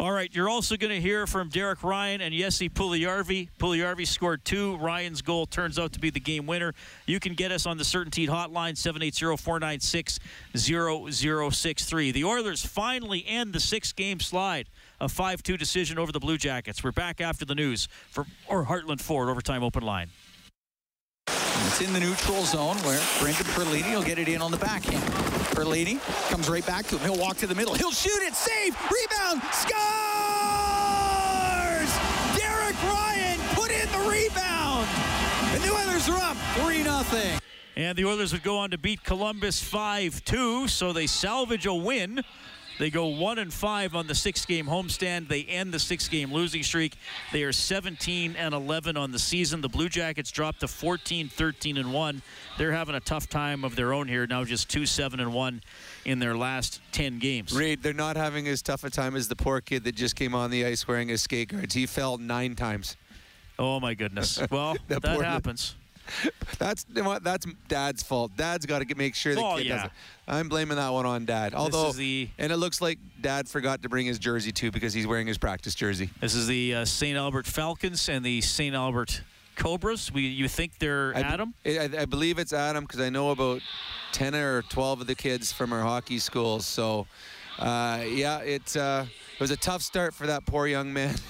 All right, you're also going to hear from Derek Ryan and Jesse Puljujarvi. Puljujarvi scored two. Ryan's goal turns out to be the game winner. You can get us on the Certainty Hotline, 780-496-0063. The Oilers finally end the six-game slide, a 5-2 decision over the Blue Jackets. We're back after the news for or Heartland Ford Overtime Open Line. It's in the neutral zone where Brendan Perlini will get it in on the backhand. Perlini comes right back to him. He'll walk to the middle. He'll shoot it. Save. Rebound. Scores! Derek Ryan put in the rebound. And the Oilers are up 3 0. And the Oilers would go on to beat Columbus 5-2, so they salvage a win. They go one and five on the six-game homestand. They end the six-game losing streak. They are 17 and 11 on the season. The Blue Jackets dropped to 14, 13 and one. They're having a tough time of their own here. Now just two, seven and one in their last 10 games. Reed, they're not having as tough a time as the poor kid that just came on the ice wearing his skate guards. He fell nine times. Oh my goodness. Well, that poor- happens. That's you know what, that's Dad's fault. Dad's got to make sure the Oh, kid yeah. doesn't. I'm blaming that one on Dad. Although, is the- and it looks like Dad forgot to bring his jersey too because he's wearing his practice jersey. This is the uh, St. Albert Falcons and the St. Albert Cobras. We, you think they're I, Adam? I, I believe it's Adam because I know about 10 or 12 of the kids from our hockey schools. So, uh, yeah, it, uh, it was a tough start for that poor young man.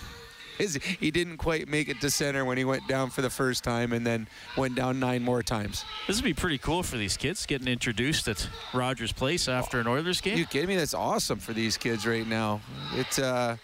He didn't quite make it to center when he went down for the first time and then went down nine more times. This would be pretty cool for these kids getting introduced at Rogers Place after an Oilers game. You kidding me? That's awesome for these kids right now. It's uh,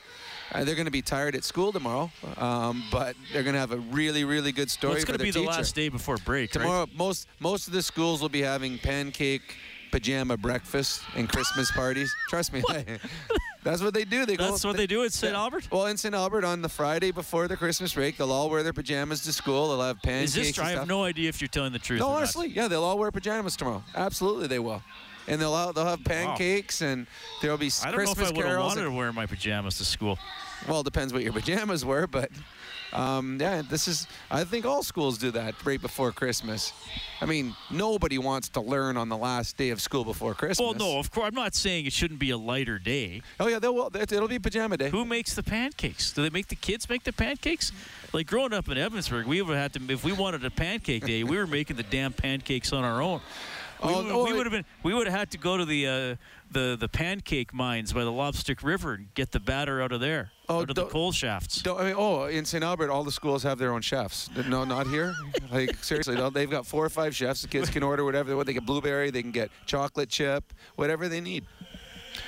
uh, they're going to be tired at school tomorrow, um, but they're going to have a really, really good story well, it's going to be the last day before break, right? Tomorrow, most most of the schools will be having pancake pajama breakfast and Christmas parties. Trust me, that's what they do. They go. That's what they do at St. Albert? Well, in St. Albert on the Friday before the Christmas break, they'll all wear their pajamas to school. They'll have Is pancakes. this? and I have no idea if you're telling the truth. No, or not. honestly, yeah, they'll all wear pajamas tomorrow. Absolutely, they will. And they'll all, they'll have pancakes and there'll be I don't Christmas know if I would have carols. wanted and- to wear my pajamas to school. well, it depends what your pajamas were, but um, yeah, this is. I think all schools do that right before Christmas. I mean, nobody wants to learn on the last day of school before Christmas. Well, no, of course. I'm not saying it shouldn't be a lighter day. Oh yeah, they'll, it- it'll be pajama day. Who makes the pancakes? Do they make the kids make the pancakes? Like growing up in Evansburg, we would have to. If we wanted a pancake day, we were making the damn pancakes on our own. We, Oh, would- oh, we would have been. We would have had to go to the uh, the the pancake mines by the Lobstick River and get the batter out of there, Oh, out of the coal shafts. I mean, oh, in St. Albert, all the schools have their own chefs. No, not here. Like seriously, they've got four or five chefs. The kids can order whatever they want. They get blueberry, they can get chocolate chip, whatever they need.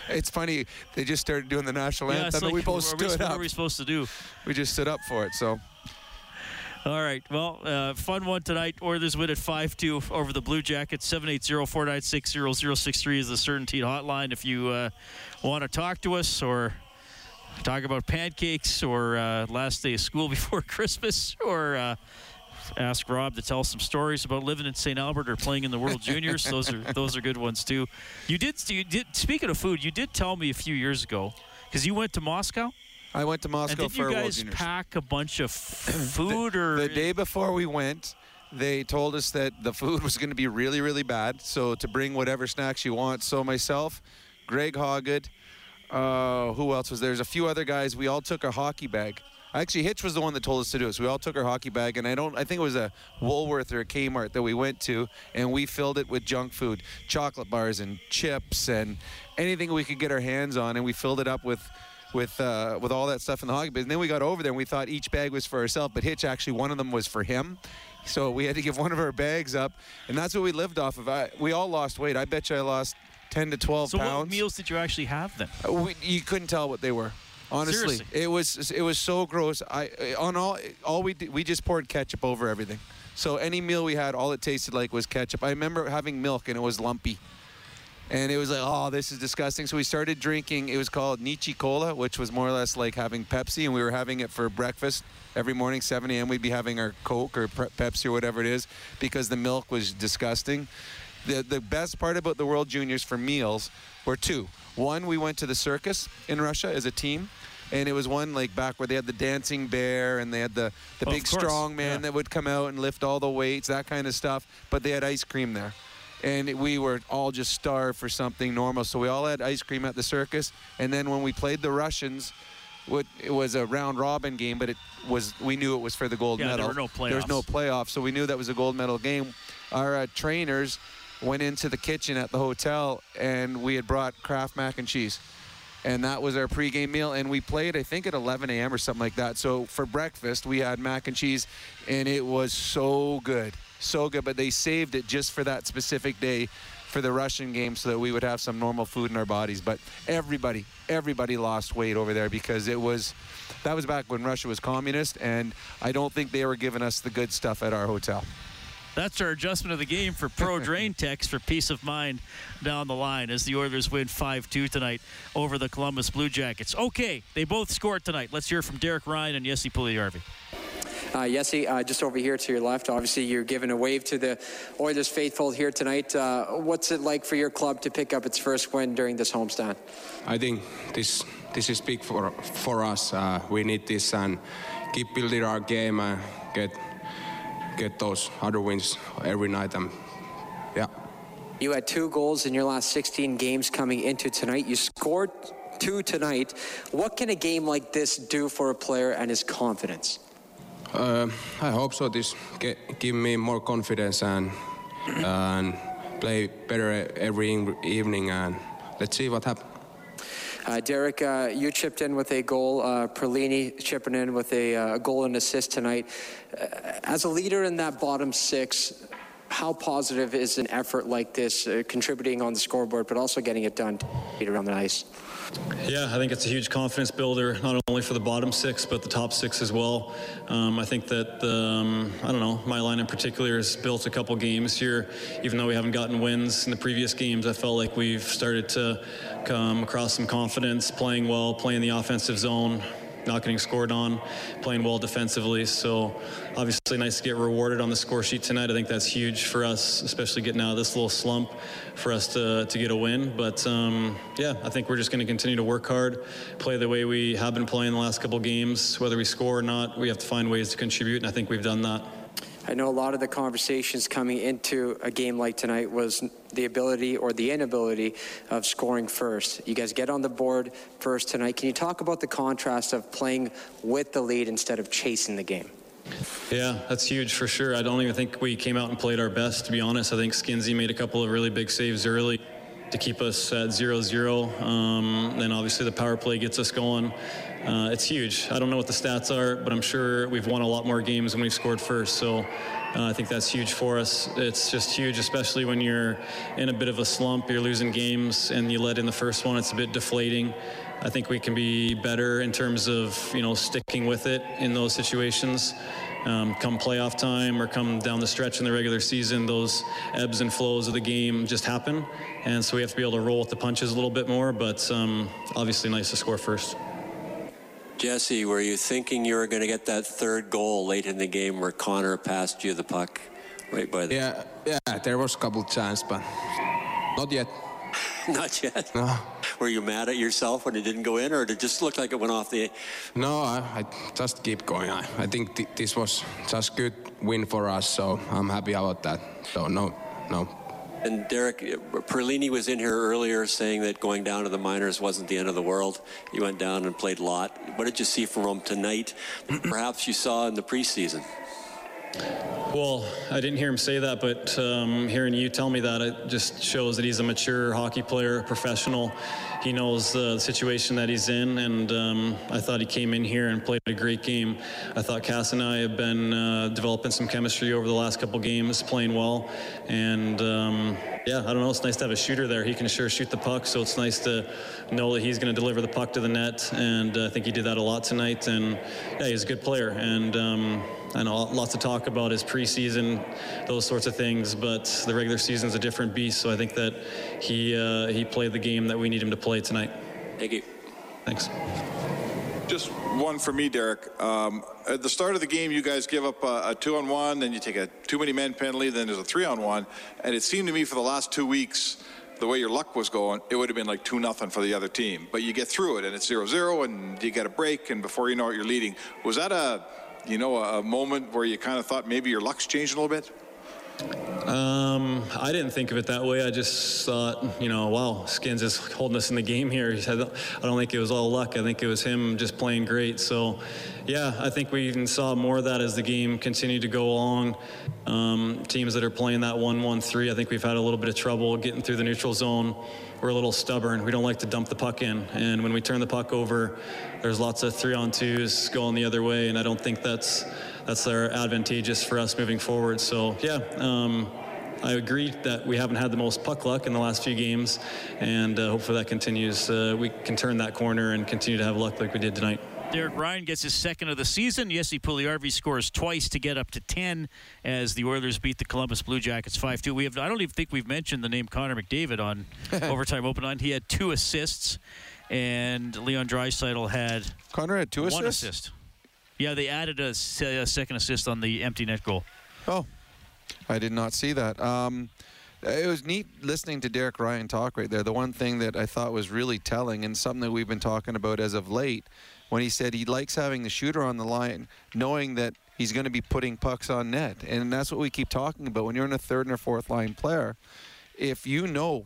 It's funny. They just started doing the national Yeah, anthem, and we like, both are we- stood what up. are we supposed to do? We just stood up for it. So All right. Well, uh, fun one tonight. Oilers win at 5 2 over the Blue Jackets. 780 496 0063 is the Certainty hotline. If you uh, want to talk to us or talk about pancakes or uh, last day of school before Christmas or uh, ask Rob to tell some stories about living in St. Albert or playing in the World Juniors, those are those are good ones too. You did, you did speaking of food, you did tell me a few years ago because you went to Moscow. I went to And Moscow did for you guys pack a bunch of food or the day before we went, they told us that the food was going to be really, really bad. So to bring whatever snacks you want. So myself, Greg Hawgood, uh, who else was there? There's a few other guys. We all took a hockey bag. Actually, Hitch was the one that told us to do it. So we all took our hockey bag, and I don't. I think it was a Woolworth or a Kmart that we went to, and we filled it with junk food, chocolate bars and chips and anything we could get our hands on, and we filled it up with with uh, with all that stuff in the hockey. But then we got over there and we thought each bag was for ourselves. But Hitch actually one of them was for him. So we had to give one of our bags up, and that's what we lived off of. I, we all lost weight. I bet you I lost 10 to 12 so pounds. what meals did you actually have then? Uh, we, you couldn't tell what they were. Honestly, Seriously? it was it was so gross. I on all all we did, we just poured ketchup over everything. So any meal we had, all it tasted like was ketchup. I remember having milk and it was lumpy. And it was like, oh, this is disgusting. So we started drinking. It was called Nietzsche Cola, which was more or less like having Pepsi, and we were having it for breakfast every morning, 7 a.m. We'd be having our Coke or Pre- Pepsi or whatever it is, because the milk was disgusting. The the best part about the World Juniors for meals were two. One, we went to the circus in Russia as a team. And it was one like back where they had the dancing bear and they had the, the Oh, of big strong man yeah. that would come out and lift all the weights, that kind of stuff. But they had ice cream there and we were all just starved for something normal. So we all had ice cream at the circus, and then when we played the Russians, it was a round robin game, but it was we knew it was for the gold Yeah, there medal. were no There was no playoffs. playoff, so we knew that was a gold medal game. Our uh, trainers went into the kitchen at the hotel, and we had brought Kraft mac and cheese. And that was our pregame meal. And we played, I think, at 11 a.m. or something like that. So for breakfast, we had mac and cheese, and it was so good. So good. But they saved it just for that specific day for the Russian game so that we would have some normal food in our bodies. But everybody, everybody lost weight over there because it was, that was back when Russia was communist. And I don't think they were giving us the good stuff at our hotel. That's our adjustment of the game for Pro Drain Techs for peace of mind down the line as the Oilers win 5-2 tonight over the Columbus Blue Jackets. Okay, they both scored tonight. Let's hear from Derek Ryan and Jesse Puljujarvi. Uh, Yessi, uh, just over here to your left, obviously you're giving a wave to the Oilers faithful here tonight. Uh, what's it like for your club to pick up its first win during this homestand? I think this this is big for for us. Uh, we need this and keep building our game and get get those other wins every night. And yeah, You had two goals in your last 16 games coming into tonight. You scored two tonight. What can a game like this do for a player and his confidence? Uh, I hope so. This give me more confidence and and play better every evening. And let's see what happens. Uh, Derek, uh, you chipped in with a goal. Uh, Perlini chipping in with a uh, goal and assist tonight. Uh, as a leader in that bottom six, how positive is an effort like this, uh, contributing on the scoreboard, but also getting it done around the ice? Yeah, I think it's a huge confidence builder, not only for the bottom six, but the top six as well. Um, I think that, um, I don't know, my line in particular has built a couple games here. Even though we haven't gotten wins in the previous games, I felt like we've started to come across some confidence, playing well, playing the offensive zone, not getting scored on, playing well defensively. So obviously nice to get rewarded on the score sheet tonight. I think that's huge for us, especially getting out of this little slump for us to, to get a win. But um, yeah, I think we're just going to continue to work hard, play the way we have been playing the last couple games. Whether we score or not, we have to find ways to contribute, and I think we've done that. I know a lot of the conversations coming into a game like tonight was the ability or the inability of scoring first. You guys get on the board first tonight. Can you talk about the contrast of playing with the lead instead of chasing the game? Yeah, that's huge for sure. I don't even think we came out and played our best, to be honest. I think Skinsey made a couple of really big saves early to keep us at 0 0. Um, then obviously the power play gets us going. Uh, it's huge. I don't know what the stats are, but I'm sure we've won a lot more games when we've scored first. So uh, I think that's huge for us. It's just huge, especially when you're in a bit of a slump, you're losing games, and you let in the first one. It's a bit deflating. I think we can be better in terms of you know sticking with it in those situations. Um, come playoff time or come down the stretch in the regular season, those ebbs and flows of the game just happen, and so we have to be able to roll with the punches a little bit more. But um, obviously, nice to score first. Jesse, were you thinking you were going to get that third goal late in the game where Connor passed you the puck right by the. Yeah, yeah. There was a couple chance, but not yet. Not yet. No. Were you mad at yourself when it didn't go in, or did it just look like it went off the? No, I, I just keep going. I, I think th- this was just good win for us, so I'm happy about that. So no, no. And Derek, eh, Perlini was in here earlier saying that going down to the minors wasn't the end of the world. You went down and played a lot. What did you see from him tonight? Perhaps you saw in the preseason. Well, I didn't hear him say that, but um, hearing you tell me that, it just shows that he's a mature hockey player, a professional. He knows uh, the situation that he's in, and um, I thought he came in here and played a great game. I thought Cass and I have been uh, developing some chemistry over the last couple games, playing well, and um, yeah, I don't know. It's nice to have a shooter there. He can sure shoot the puck, so it's nice to know that he's going to deliver the puck to the net, and uh, I think he did that a lot tonight. And yeah, he's a good player, and um, I know lots to talk about his preseason, those sorts of things, but the regular season is a different beast. So I think that he uh, he played the game that we need him to play tonight. Thank you. Thanks. Just one for me, Derek. Um, at the start of the game, you guys give up a, a two on one, then you take a too many men penalty, then there's a three on one. And it seemed to me for the last two weeks, the way your luck was going, it would have been like 2 nothing for the other team. But you get through it, and it's 0 0, and you get a break, and before you know it, you're leading. Was that a, you know, a, a moment where you kind of thought maybe your luck's changed a little bit? Um, I didn't think of it that way. I just thought, you know, wow, Skins is holding us in the game here. He said, I don't think it was all luck. I think it was him just playing great. So, yeah, I think we even saw more of that as the game continued to go along. Um, teams that are playing that 1-1-3, I think we've had a little bit of trouble getting through the neutral zone. We're a little stubborn. We don't like to dump the puck in. And when we turn the puck over, there's lots of three-on-twos going the other way, and I don't think that's that's our advantageous for us moving forward. So yeah, um, I agree that we haven't had the most puck luck in the last few games, and uh, hopefully that continues. Uh, we can turn that corner and continue to have luck like we did tonight. Derek Ryan gets his second of the season. Jesse Puljujarvi scores twice to get up to 10 as the Oilers beat the Columbus Blue Jackets 5-2. We have I don't even think we've mentioned the name Connor McDavid on Overtime Open Line. He had two assists, and Leon Draisaitl had Connor had two one assists? assist. Yeah, they added a, a second assist on the empty net goal. Oh, I did not see that. Um, it was neat listening to Derek Ryan talk right there. The one thing that I thought was really telling, and something that we've been talking about as of late, when he said he likes having the shooter on the line, knowing that he's going to be putting pucks on net. And that's what we keep talking about. When you're in a third and a fourth line player, if you know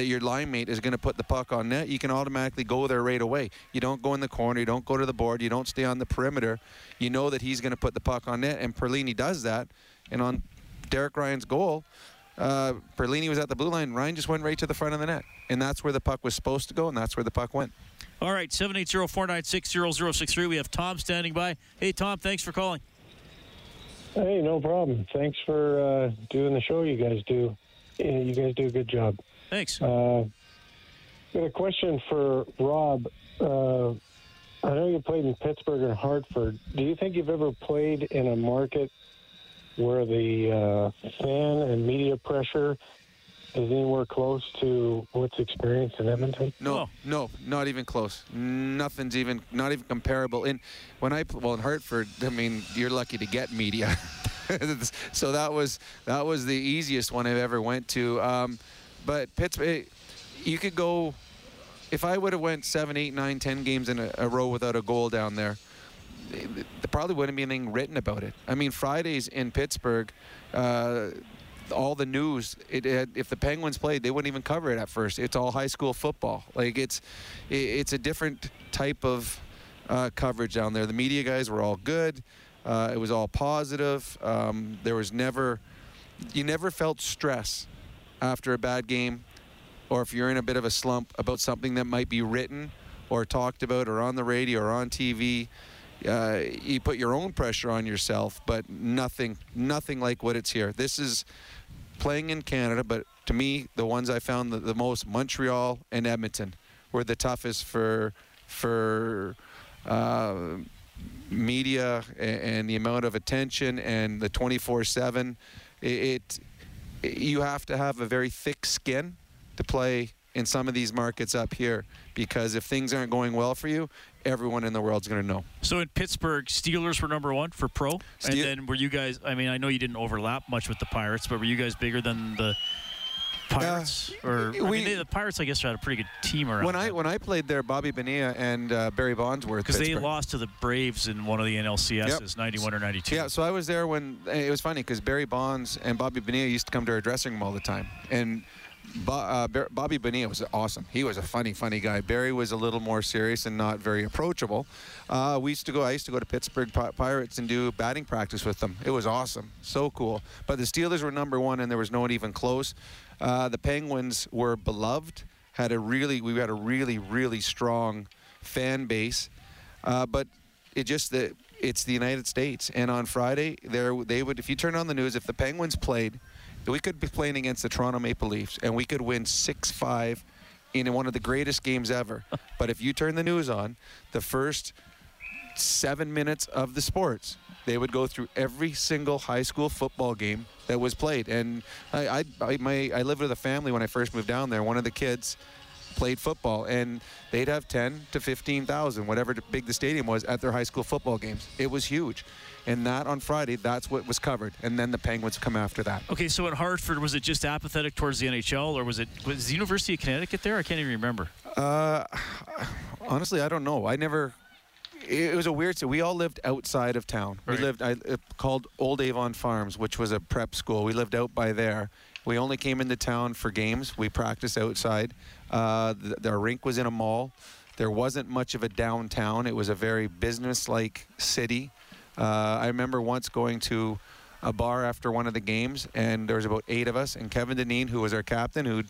that your line mate is going to put the puck on net, you can automatically go there right away. You don't go in the corner, you don't go to the board, you don't stay on the perimeter. You know that he's going to put the puck on net, and Perlini does that. And on Derek Ryan's goal, uh, Perlini was at the blue line. Ryan just went right to the front of the net, and that's where the puck was supposed to go, and that's where the puck went. All right, 780-496-0063. We have Tom standing by. Hey, Tom, thanks for calling. Hey, no problem. Thanks for uh, doing the show you guys do. You guys do a good job. Thanks. Uh, got a question for Rob. Uh, I know you played in Pittsburgh and Hartford. Do you think you've ever played in a market where the uh, fan and media pressure is anywhere close to what's experienced in Edmonton? No, no, not even close. Nothing's even, not even comparable. In when I well in Hartford, I mean, you're lucky to get media. so that was that was the easiest one I've ever went to. Um, but Pittsburgh, you could go. If I would have went seven, eight, nine, ten games in a, a row without a goal down there, there probably wouldn't be anything written about it. I mean, Fridays in Pittsburgh, uh, all the news. It, it, if the Penguins played, they wouldn't even cover it at first. It's all high school football. Like it's, it, it's a different type of uh, coverage down there. The media guys were all good. Uh, it was all positive. Um, there was never, you never felt stress after a bad game, or if you're in a bit of a slump about something that might be written or talked about or on the radio or on TV. Uh, you put your own pressure on yourself, but nothing, nothing like what it's here. This is playing in Canada, but to me, the ones I found the, the most, Montreal and Edmonton, were the toughest for for uh, media and, and, the amount of attention and the 24/7. It, it you have to have a very thick skin to play in some of these markets up here because if things aren't going well for you, everyone in the world's going to know. So in Pittsburgh, Steelers were number one for pro, Ste- and then were you guys? I mean, I know you didn't overlap much with the Pirates, but were you guys bigger than the Pirates? or I mean, they, the Pirates, I guess, had a pretty good team around. When I when I played there, Bobby Bonilla and uh, Barry Bonds were because they lost to the Braves in one of the NLCSs, 91 or 92. Yeah, so I was there when it was funny because Barry Bonds and Bobby Bonilla used to come to our dressing room all the time, and Bo- uh, Bobby Bonilla was awesome. He was a funny, funny guy. Barry was a little more serious and not very approachable. Uh, we used to go. I used to go to Pittsburgh Pi- Pirates and do batting practice with them. It was awesome, so cool. But the Steelers were number one, and there was no one even close. Uh, the Penguins were beloved. Had a really, we had a really, really strong fan base. Uh, but it just the it's the United States, and on Friday there they would if you turn on the news if the Penguins played, we could be playing against the Toronto Maple Leafs and we could win six five in one of the greatest games ever. but if you turn the news on, the first seven minutes of the sports. They would go through every single high school football game that was played, and I, I, I, my, I lived with a family when I first moved down there. One of the kids played football, and they'd have 10 to 15,000, whatever big the stadium was, at their high school football games. It was huge, and that on Friday, that's what was covered, and then the Penguins come after that. Okay, so in Hartford, was it just apathetic towards the NHL, or was it was the University of Connecticut there? I can't even remember. Uh, honestly, I don't know. I never. It was a weird. So we all lived outside of town. Right. We lived I, uh, called Old Avon Farms, which was a prep school. We lived out by there. We only came into town for games. We practiced outside. Uh, the, the rink was in a mall. There wasn't much of a downtown. It was a very business-like city. Uh, I remember once going to a bar after one of the games, and there was about eight of us. And Kevin Dineen, who was our captain, who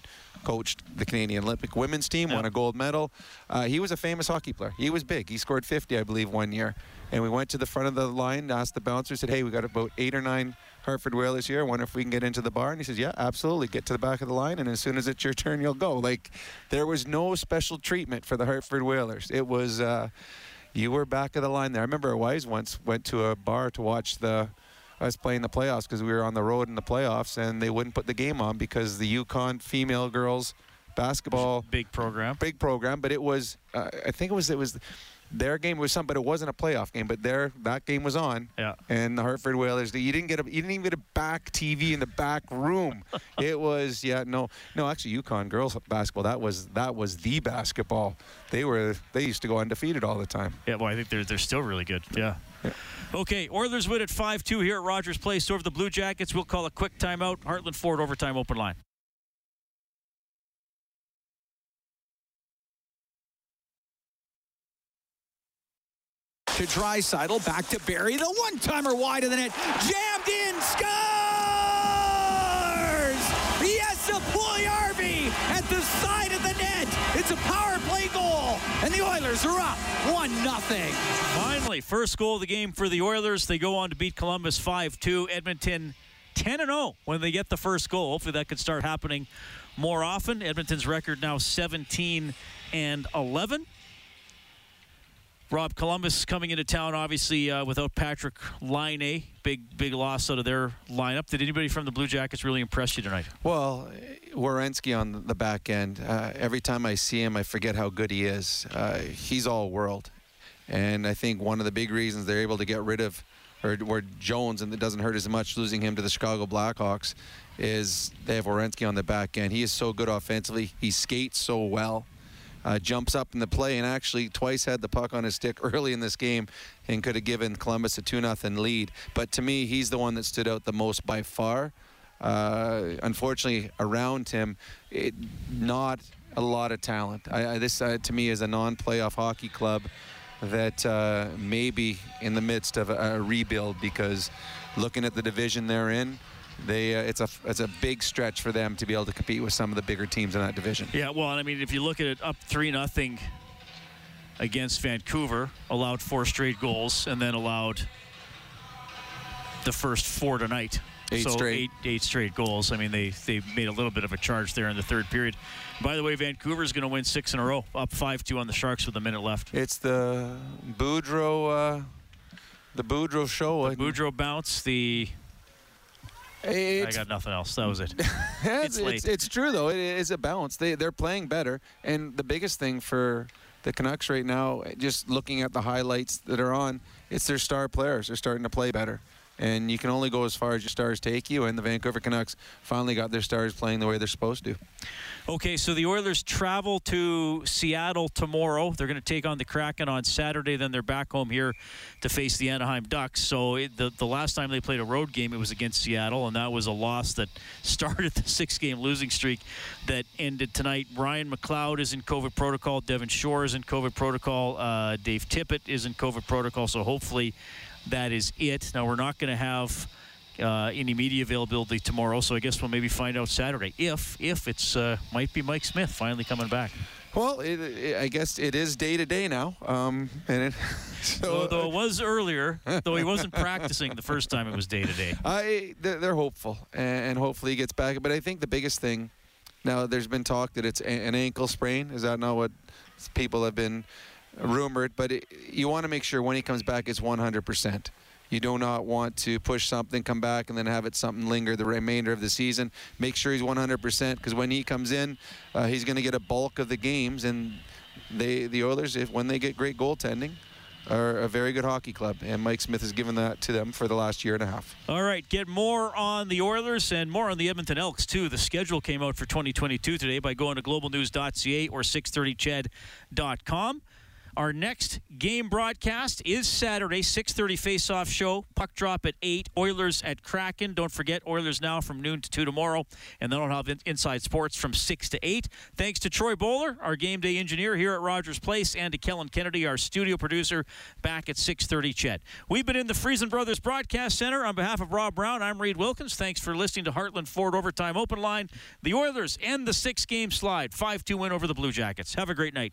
coached the Canadian Olympic women's team, won a gold medal. Uh, he was a famous hockey player. He was big. He scored 50, I believe, one year. And we went to the front of the line, asked the bouncer, said, "Hey, we got about eight or nine Hartford Whalers here. I wonder if we can get into the bar." And he says, "Yeah, absolutely. Get to the back of the line, and as soon as it's your turn, you'll go." Like, there was no special treatment for the Hartford Whalers. It was. Uh, you were back of the line there. I remember our wives once went to a bar to watch the us playing the playoffs because we were on the road in the playoffs, and they wouldn't put the game on because the UConn female girls basketball big program, big program. But it was, uh, I think it was it was their game was something but it wasn't a playoff game. But their that game was on. Yeah. And the Hartford Whalers, you didn't get a, you didn't even get a back TV in the back room. it was yeah no no actually UConn girls basketball that was that was the basketball. They were they used to go undefeated all the time. Yeah, well, I think they're they're still really good. Yeah. Okay, Oilers win at 5-2 here at Rogers Place over the Blue Jackets. We'll call a quick timeout. Heartland Ford overtime open line. to Draisaitl, back to Barrie, the one-timer wide of the net, jammed in, scores! It's a power play goal, and the Oilers are up one nothing. Finally, first goal of the game for the Oilers. They go on to beat Columbus 5-2. Edmonton 10 0 when they get the first goal. Hopefully that could start happening more often. Edmonton's record now 17 and 11. Rob Columbus coming into town, obviously uh, without Patrik Laine, big big loss out of their lineup. Did anybody from the Blue Jackets really impress you tonight? Well, Werenski on the back end. Uh, every time I see him, I forget how good he is. Uh, he's all world, and I think one of the big reasons they're able to get rid of, or where Jones and it doesn't hurt as much losing him to the Chicago Blackhawks, is they have Werenski on the back end. He is so good offensively. He skates so well. Uh, jumps up in the play and actually twice had the puck on his stick early in this game and could have given Columbus a 2 0 lead. But to me, he's the one that stood out the most by far. Uh, unfortunately, around him, it, not a lot of talent. I, I, this, uh, to me, is a non playoff hockey club that uh, may be in the midst of a, a rebuild because looking at the division they're in, they uh, it's a it's a big stretch for them to be able to compete with some of the bigger teams in that division. Yeah, well, I mean, if you look at it, up three nothing against Vancouver, allowed four straight goals, and then allowed the first four tonight. Eight so straight. Eight, eight straight goals. I mean, they they made a little bit of a charge there in the third period. By the way, Vancouver is going to win six in a row, up five two on the Sharks with a minute left. It's the Boudreau, uh, the Boudreau show. The Boudreau bounce. The I got nothing else. That was it. it's, late. it's, it's true though. It is a balance. They they're playing better, and the biggest thing for the Canucks right now, just looking at the highlights that are on, it's their star players. They're starting to play better, and you can only go as far as your stars take you. And the Vancouver Canucks finally got their stars playing the way they're supposed to. Okay, so the Oilers travel to Seattle tomorrow. They're going to take on the Kraken on Saturday. Then they're back home here to face the Anaheim Ducks. So it, the the last time they played a road game, it was against Seattle, and that was a loss that started the six-game losing streak that ended tonight. Ryan McLeod is in COVID protocol. Devin Shore is in COVID protocol. Uh, Dave Tippett is in COVID protocol. So hopefully that is it. Now we're not going to have uh, any media availability tomorrow. So I guess we'll maybe find out Saturday if if it's uh, might be Mike Smith finally coming back. Well, it, it, I guess it is day to day now, um, and it, so, though it was earlier, though he wasn't practicing the first time it was day to day. I they're, they're hopeful, and hopefully he gets back. But I think the biggest thing now, there's been talk that it's an ankle sprain. Is that not what people have been rumored? But it, you want to make sure when he comes back, it's 100 percent. You do not want to push something, come back, and then have it something linger the remainder of the season. Make sure he's 100% because when he comes in, uh, he's going to get a bulk of the games. And they, the Oilers, if when they get great goaltending, are a very good hockey club, and Mike Smith has given that to them for the last year and a half. All right, get more on the Oilers and more on the Edmonton Elks too. The schedule came out for 2022 today by going to globalnews.ca or 630ched.com. Our next game broadcast is Saturday, 6:30 face-off show. Puck drop at 8. Oilers at Kraken. Don't forget Oilers now from noon to 2 tomorrow, and then I'll have Inside Sports from 6 to 8. Thanks to Troy Bowler, our game day engineer here at Rogers Place, and to Kellen Kennedy, our studio producer, back at 6:30. CHED. We've been in the Friesen Brothers Broadcast Center on behalf of Rob Brown. I'm Reed Wilkins. Thanks for listening to Heartland Ford Overtime Open Line. The Oilers end the six-game slide, 5-2 win over the Blue Jackets. Have a great night.